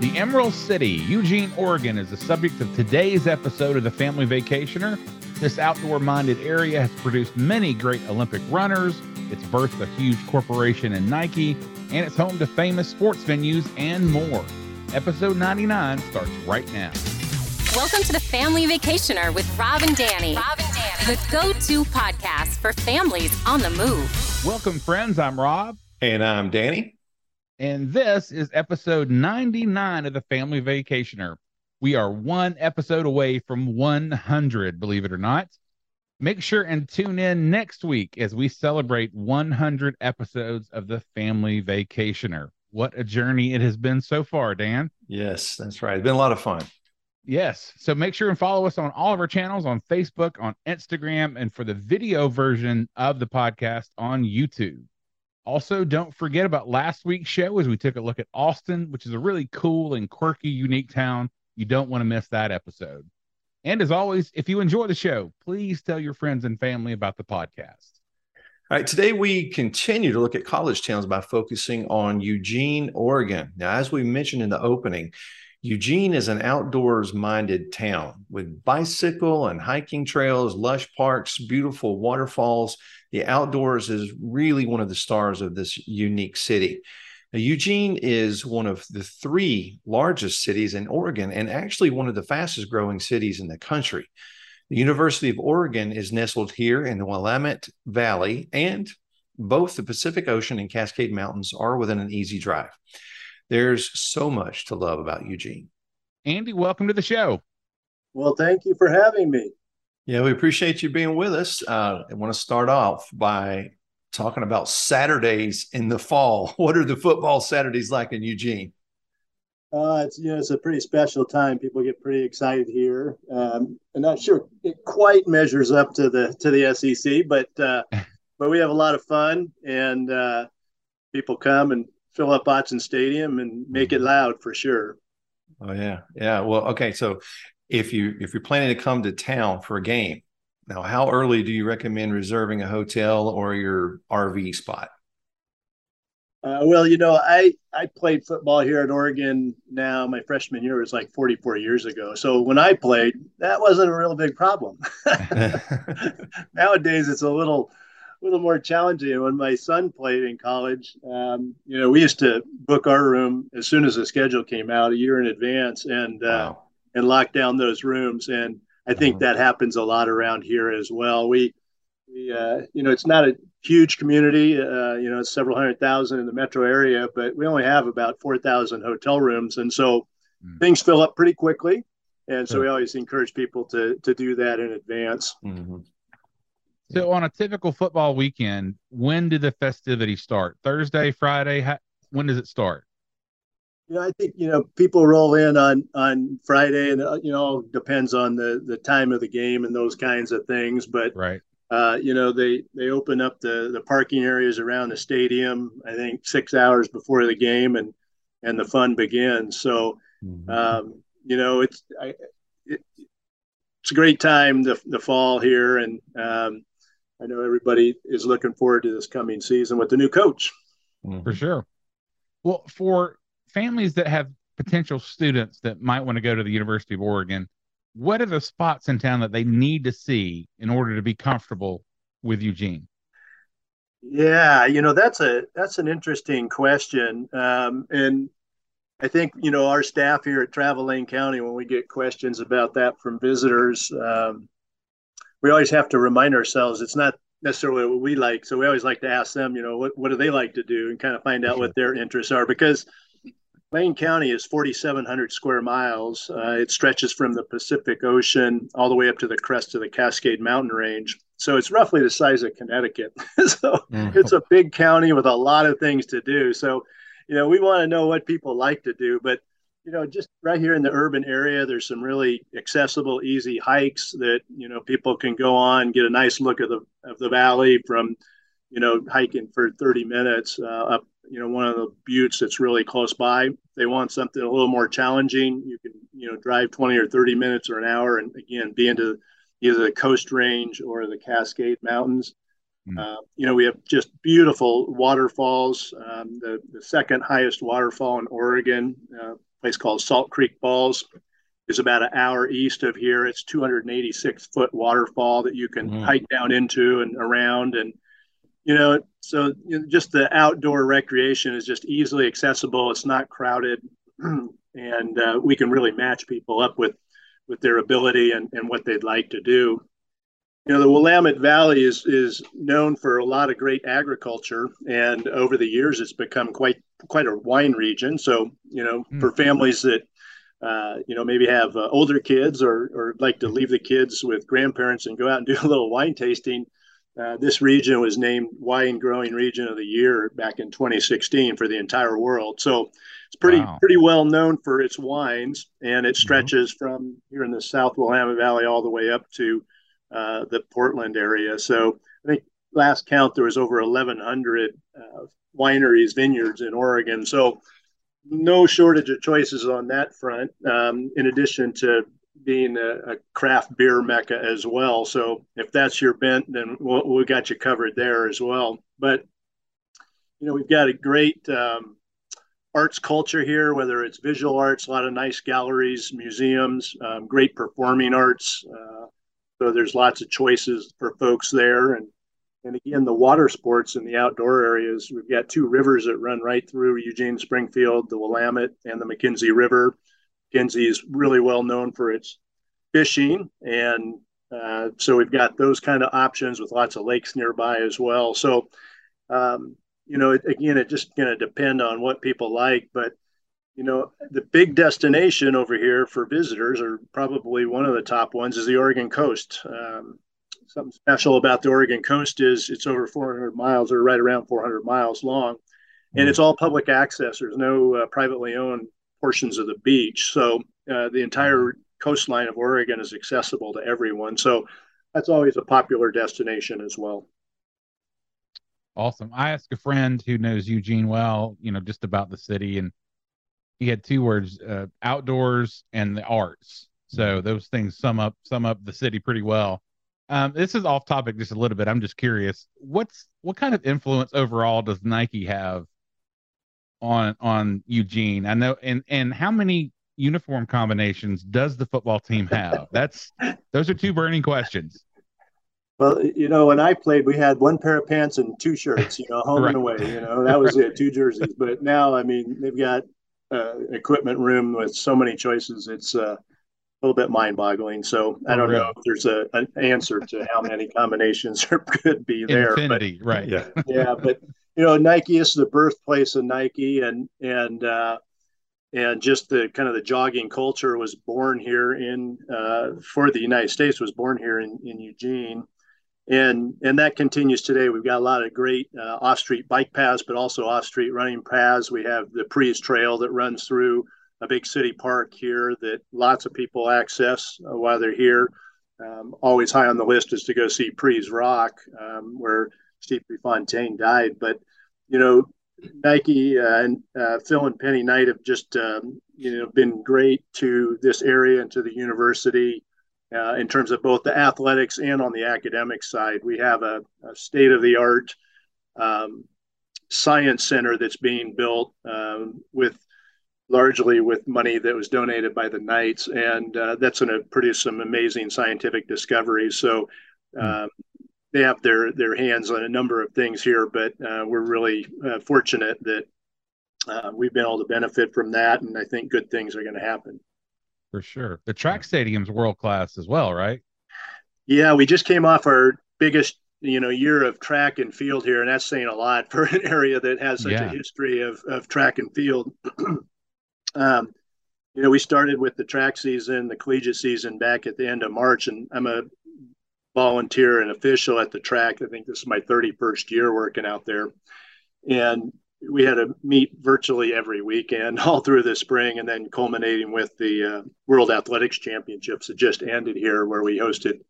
The Emerald City, Eugene, Oregon, is the subject of today's episode of The Family Vacationer. This outdoor minded area has produced many great Olympic runners. It's birthed a huge corporation in Nike, and it's home to famous sports venues and more. Episode 99 starts right now. Welcome to the Family Vacationer with Rob and Danny. Rob and Danny. The go-to podcast for families on the move. Welcome, friends. I'm Rob. And I'm Danny. And this is episode 99 of the Family Vacationer. We are one episode away from 100, believe it or not. Make sure and tune in next week as we celebrate 100 episodes of the Family Vacationer. What a journey it has been so far, Dan. Yes, that's right. It's been a lot of fun. Yes. So make sure and follow us on all of our channels on Facebook, on Instagram, and for the video version of the podcast on YouTube. Also, don't forget about last week's show as we took a look at Austin, which is a really cool and quirky, unique town. You don't want to miss that episode. And as always, if you enjoy the show, please tell your friends and family about the podcast. All right, today we continue to look at college towns by focusing on Eugene, Oregon. Now, as we mentioned in the opening, Eugene is an outdoors minded town with bicycle and hiking trails, lush parks, beautiful waterfalls. The outdoors is really one of the stars of this unique city. Now, Eugene is one of the three largest cities in Oregon and actually one of the fastest growing cities in the country. The University of Oregon is nestled here in the Willamette Valley, and both the Pacific Ocean and Cascade Mountains are within an easy drive. There's so much to love about Eugene. Andy, welcome to the show. Well, thank you for having me. Yeah, we appreciate you being with us. Uh, I want to start off by talking about Saturdays in the fall. What are the football Saturdays like in Eugene? Uh, it's you know it's a pretty special time. People get pretty excited here. Um, I'm not sure it quite measures up to the to the SEC, but uh, but we have a lot of fun, and uh, people come and fill up Autzen Stadium and make it mm-hmm. loud for sure. Oh yeah, yeah. Well, okay. So if you if you're planning to come to town for a game, now how early do you recommend reserving a hotel or your RV spot? Uh, well, you know, I I played football here at Oregon. Now my freshman year was like 44 years ago. So when I played, that wasn't a real big problem. Nowadays, it's a little a little more challenging. When my son played in college, um, you know, we used to book our room as soon as the schedule came out a year in advance, and uh, wow. And lock down those rooms. And I think uh-huh. that happens a lot around here as well. We we uh, you know, it's not a huge community. Uh, you know, it's several hundred thousand in the metro area, but we only have about four thousand hotel rooms, and so mm. things fill up pretty quickly. And so we always encourage people to to do that in advance. Mm-hmm. So on a typical football weekend, when do the festivities start? Thursday, Friday? How, when does it start? You know, I think you know people roll in on on Friday, and uh, you know depends on the the time of the game and those kinds of things. But right, uh, you know they they open up the the parking areas around the stadium. I think six hours before the game, and and the fun begins. So, mm-hmm. um, you know, it's I, it, it's a great time the the fall here, and um, I know everybody is looking forward to this coming season with the new coach. Mm-hmm. For sure. Well, for families that have potential students that might want to go to the University of Oregon, what are the spots in town that they need to see in order to be comfortable with Eugene? Yeah, you know that's a that's an interesting question, um, and I think you know our staff here at Travel Lane County when we get questions about that from visitors, um, we always have to remind ourselves it's not necessarily what we like. So we always like to ask them, you know, what, what do they like to do and kind of find out what their interests are because Lane County is 4,700 square miles. Uh, it stretches from the Pacific Ocean all the way up to the crest of the Cascade Mountain Range. So it's roughly the size of Connecticut. so mm. it's a big county with a lot of things to do. So, you know, we want to know what people like to do, but you know, just right here in the urban area, there's some really accessible, easy hikes that you know people can go on, get a nice look of the of the valley from, you know, hiking for 30 minutes uh, up, you know, one of the buttes that's really close by. If they want something a little more challenging, you can you know drive 20 or 30 minutes or an hour, and again be into either the Coast Range or the Cascade Mountains. Mm. Uh, you know, we have just beautiful waterfalls. Um, the, the second highest waterfall in Oregon, uh, place called Salt Creek Falls. Is about an hour east of here. It's 286 foot waterfall that you can mm. hike down into and around, and you know, so you know, just the outdoor recreation is just easily accessible. It's not crowded, and uh, we can really match people up with with their ability and, and what they'd like to do. You know, the Willamette Valley is is known for a lot of great agriculture, and over the years, it's become quite quite a wine region. So, you know, mm. for families that uh, you know maybe have uh, older kids or or like to hmm. leave the kids with grandparents and go out and do a little wine tasting, uh, this region was named Wine Growing Region of the Year back in 2016 for the entire world. So it's pretty wow. pretty well known for its wines, and it mm-hmm. stretches mm-hmm. from here in the South Willamette Valley all the way up to uh, the Portland area. So I think last count there was over 1,100 uh, wineries, vineyards in Oregon. So no shortage of choices on that front. Um, in addition to being a, a, craft beer mecca as well. So if that's your bent, then we'll, we got you covered there as well. But you know, we've got a great um, arts culture here, whether it's visual arts, a lot of nice galleries, museums, um, great performing arts. Uh, so there's lots of choices for folks there. And, and again, the water sports in the outdoor areas, we've got two rivers that run right through Eugene Springfield, the Willamette and the McKenzie River. McKenzie is really well known for its fishing. And uh, so we've got those kind of options with lots of lakes nearby as well. So, um, you know, it, again, it just going to depend on what people like. But you know, the big destination over here for visitors, or probably one of the top ones, is the Oregon coast. Um, something special about the Oregon coast is it's over 400 miles, or right around 400 miles long, and it's all public access. There's no uh, privately owned portions of the beach, so uh, the entire coastline of Oregon is accessible to everyone. So that's always a popular destination as well. Awesome. I asked a friend who knows Eugene well, you know, just about the city, and he had two words: uh, outdoors and the arts. So mm-hmm. those things sum up sum up the city pretty well. Um, this is off topic just a little bit. I'm just curious, what's what kind of influence overall does Nike have on on Eugene? I know, and and how many uniform combinations does the football team have? That's those are two burning questions. Well, you know, when I played, we had one pair of pants and two shirts. You know, home right. and away. You know, that was it, two jerseys. But now, I mean, they've got uh, equipment room with so many choices. It's uh, a little bit mind-boggling. So I don't know if there's a, an answer to how many combinations there could be there. Infinity, but, right? Yeah, yeah. But you know, Nike is the birthplace of Nike, and and uh, and just the kind of the jogging culture was born here in uh, for the United States was born here in in Eugene and and that continues today. We've got a lot of great uh, off-street bike paths, but also off-street running paths. We have the Pre's Trail that runs through a big city park here that lots of people access uh, while they're here. Um, always high on the list is to go see Pre's Rock, um, where Steve Prefontaine died. But you know, Nike uh, and uh, Phil and Penny Knight have just um, you know been great to this area and to the university uh, in terms of both the athletics and on the academic side. We have a, a state of the art um, science center that's being built um, with largely with money that was donated by the Knights, and uh, that's going to produce some amazing scientific discoveries. So. Hmm. They have their their hands on a number of things here, but uh, we're really uh, fortunate that uh, we've been able to benefit from that, and I think good things are going to happen for sure. The track stadium's world class as well, right? Yeah, we just came off our biggest you know year of track and field here, and that's saying a lot for an area that has such yeah. a history of of track and field. um, you know, we started with the track season, the collegiate season back at the end of March, and I'm a volunteer and official at the track. I think this is my 31st year working out there. And we had to meet virtually every weekend all through the spring and then culminating with the uh, world athletics championships that just ended here where we hosted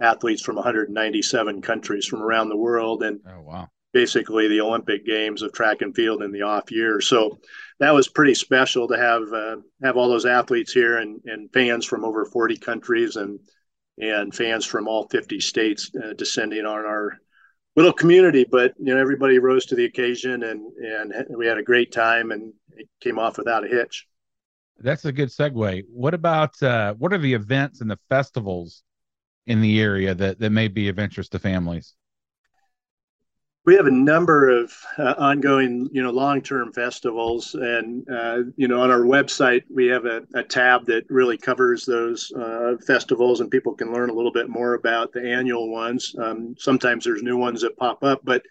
athletes from 197 countries from around the world and oh, wow. basically the olympic games of track and field in the off year so that was pretty special to have uh, have all those athletes here and, and fans from over 40 countries and and fans from all 50 states uh, descending on our little community, but you know everybody rose to the occasion, and and we had a great time, and it came off without a hitch. that's a good segue. What about uh, what are the events and the festivals in the area that that may be of interest to families? We have a number of uh, ongoing, you know, long-term festivals, and uh, you know, on our website we have a, a tab that really covers those uh, festivals, and people can learn a little bit more about the annual ones. Um, sometimes there's new ones that pop up, but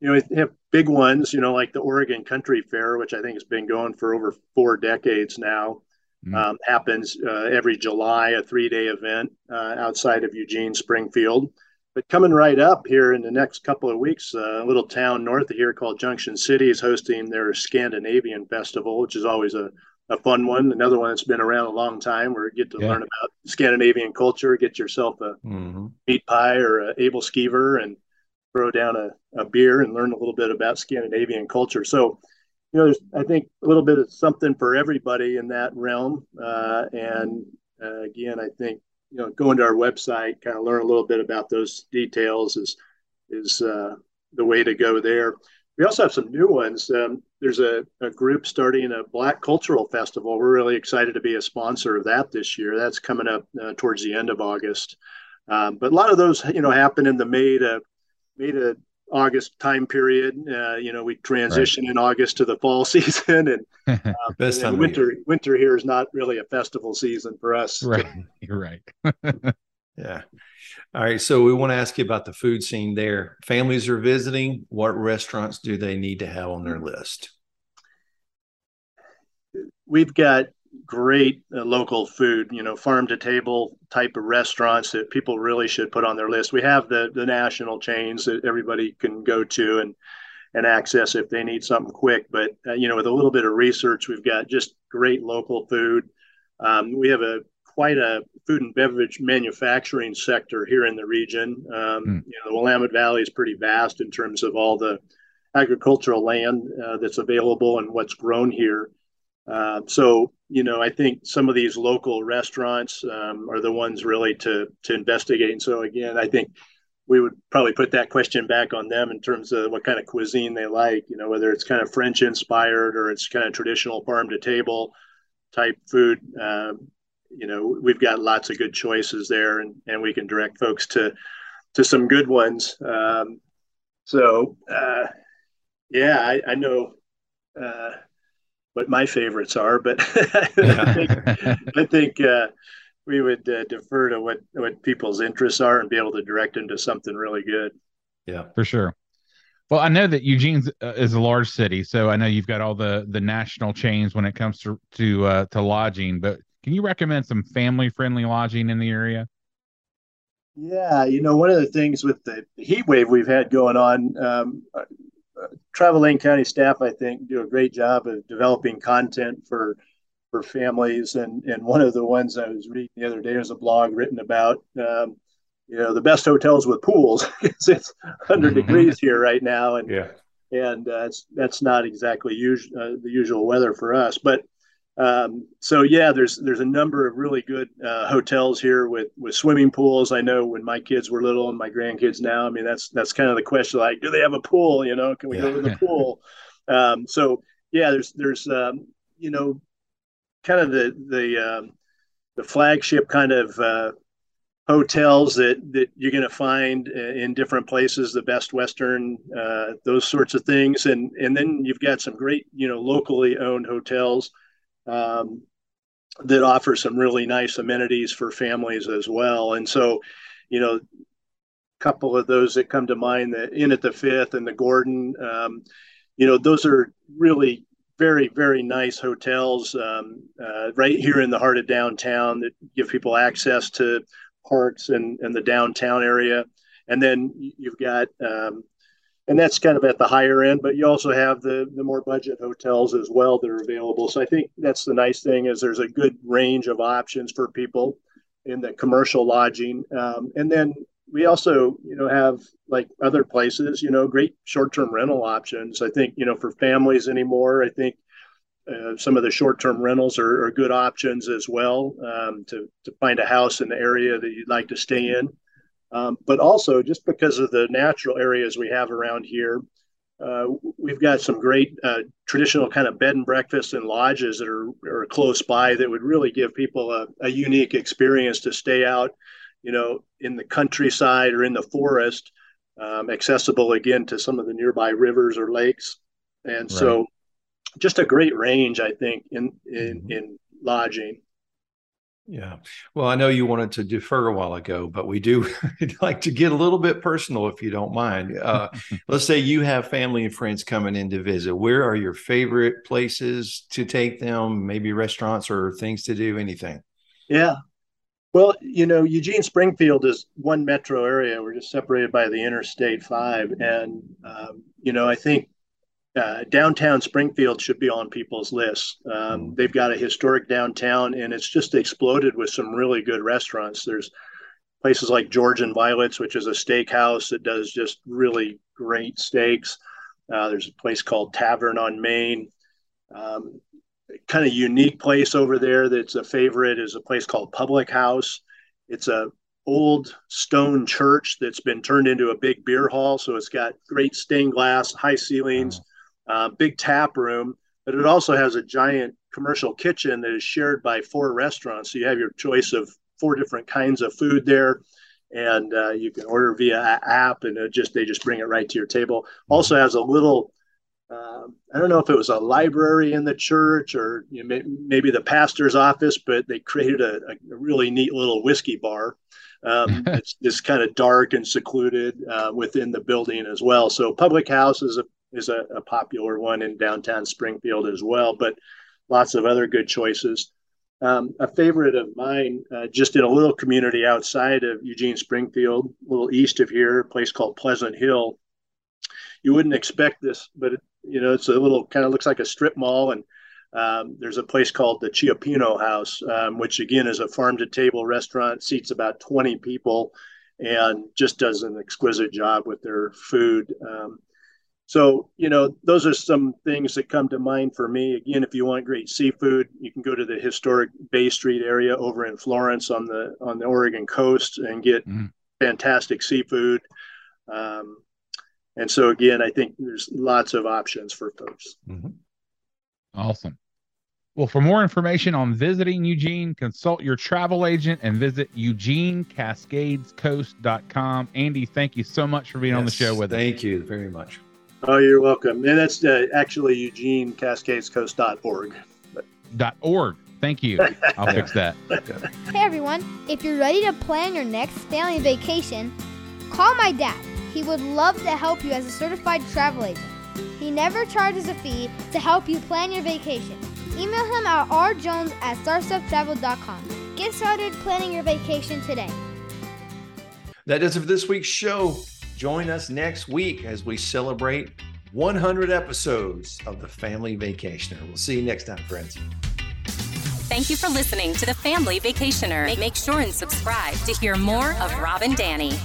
you know, we have big ones, you know, like the Oregon Country Fair, which I think has been going for over four decades now. Mm. Um, happens uh, every July, a three-day event uh, outside of Eugene, Springfield but coming right up here in the next couple of weeks, uh, a little town north of here called Junction City is hosting their Scandinavian Festival, which is always a, a fun one. Another one that's been around a long time where you get to yeah. learn about Scandinavian culture, get yourself a mm-hmm. meat pie or a Äppelskiver and throw down a, a beer and learn a little bit about Scandinavian culture. So, you know, there's, I think a little bit of something for everybody in that realm. Uh, and uh, again, I think you know, go into our website, kind of learn a little bit about those details is is uh, the way to go there. We also have some new ones. Um, there's a, a group starting a Black Cultural Festival. We're really excited to be a sponsor of that this year. That's coming up uh, towards the end of August. Um, but a lot of those, you know, happen in the May to May to August time period. Uh, you know, we transition right. in August to the fall season, and, uh, Best and winter. Winter here is not really a festival season for us. Right, you're right. yeah. All right. So we want to ask you about the food scene there. Families are visiting. What restaurants do they need to have on their list? We've got great uh, local food, you know, farm to table type of restaurants that people really should put on their list. We have the the national chains that everybody can go to and and access if they need something quick. But uh, you know, with a little bit of research, we've got just great local food. Um, we have a quite a food and beverage manufacturing sector here in the region. Um, mm. You know, the Willamette Valley is pretty vast in terms of all the agricultural land uh, that's available and what's grown here. Uh, so you know, I think some of these local restaurants um, are the ones really to to investigate. And so again, I think we would probably put that question back on them in terms of what kind of cuisine they like. You know, whether it's kind of French inspired or it's kind of traditional farm to table type food. Uh, you know, we've got lots of good choices there, and and we can direct folks to to some good ones. Um, so uh, yeah, I, I know. Uh, what my favorites are, but I think, I think uh, we would uh, defer to what what people's interests are and be able to direct them to something really good. Yeah, for sure. Well, I know that Eugene uh, is a large city, so I know you've got all the the national chains when it comes to to uh, to lodging. But can you recommend some family friendly lodging in the area? Yeah, you know, one of the things with the heat wave we've had going on, um, Travel Lane County staff, I think, do a great job of developing content for for families. And and one of the ones I was reading the other day was a blog written about, um, you know, the best hotels with pools because it's 100 mm-hmm. degrees here right now, and yeah, and uh, that's not exactly usual uh, the usual weather for us, but um, so yeah, there's there's a number of really good uh, hotels here with with swimming pools. I know when my kids were little and my grandkids now. I mean, that's that's kind of the question. Like, do they have a pool? You know, can we yeah. go to the pool? Um, so yeah, there's there's um, you know, kind of the the um, the flagship kind of uh, hotels that that you're going to find in different places, the Best Western, uh, those sorts of things, and and then you've got some great you know locally owned hotels um, that offer some really nice amenities for families as well. And so, you know, a couple of those that come to mind, the Inn at the Fifth and the Gordon, um, you know, those are really very, very nice hotels um, uh, right here in the heart of downtown that give people access to parks and, and the downtown area. And then you've got um, and that's kind of at the higher end but you also have the the more budget hotels as well that are available. So i think that's the nice thing is there's a good range of options for people in the commercial lodging. Um, and then we also you know have like other places you know great short-term rental options. I think you know for families anymore i think uh, some of the short-term rentals are, are good options as well um, to, to find a house in the area that you'd like to stay in um, but also just because of the natural areas we have around here, uh, we've got some great uh, traditional kind of bed and breakfast and lodges that are, are close by that would really give people a, a unique experience to stay out, you know, in the countryside or in the forest, um, accessible again to some of the nearby rivers or lakes. And right. so just a great range, I think, in, in, mm-hmm. in lodging. Yeah. Well, I know you wanted to defer a while ago, but we do like to get a little bit personal if you don't mind. Uh, let's say you have family and friends coming in to visit. Where are your favorite places to take them? Maybe restaurants or things to do, anything? Yeah. Well, you know, Eugene Springfield is one metro area. We're just separated by the Interstate 5. And, um, you know, I think uh, downtown Springfield should be on people's lists. Um, mm. They've got a historic downtown, and it's just exploded with some really good restaurants. There's places like George and Violet's, which is a steakhouse that does just really great steaks. Uh, there's a place called Tavern on Main. Um, kind of unique place over there that's a favorite is a place called Public House. It's a old stone church that's been turned into a big beer hall. So it's got great stained glass, high ceilings. Wow uh, big tap room, but it also has a giant commercial kitchen that is shared by four restaurants. So you have your choice of four different kinds of food there, and uh, you can order via app, and just they just bring it right to your table. Also has a little. Uh, I don't know if it was a library in the church or you know, may, maybe the pastor's office, but they created a, a really neat little whiskey bar. Um, it's, it's kind of dark and secluded uh, within the building as well. So Public House is a is a, a popular one in downtown Springfield as well, but lots of other good choices. Um, a favorite of mine, uh, just in a little community outside of Eugene Springfield, a little east of here, a place called Pleasant Hill. You wouldn't expect this, but it, you know it's a little kind of looks like a strip mall, and um, there's a place called the Chiappino House, um, which again is a farm to table restaurant, seats about 20 people, and just does an exquisite job with their food. So, you know, those are some things that come to mind for me. Again, if you want great seafood, you can go to the historic Bay Street area over in Florence on the on the Oregon coast and get mm. fantastic seafood. Um, and so, again, I think there's lots of options for folks. Mm-hmm. Awesome. Well, for more information on visiting Eugene, consult your travel agent and visit eugenecascadescoast.com. Andy, thank you so much for being yes, on the show with thank us. Thank you very much. Oh, you're welcome. And that's uh, actually EugeneCascadesCoast.org. But... Dot .org. Thank you. I'll fix that. Hey, everyone. If you're ready to plan your next family vacation, call my dad. He would love to help you as a certified travel agent. He never charges a fee to help you plan your vacation. Email him at rjones at starsteptravel.com. Get started planning your vacation today. That does it for this week's show. Join us next week as we celebrate 100 episodes of The Family Vacationer. We'll see you next time, friends. Thank you for listening to The Family Vacationer. Make sure and subscribe to hear more of Rob and Danny.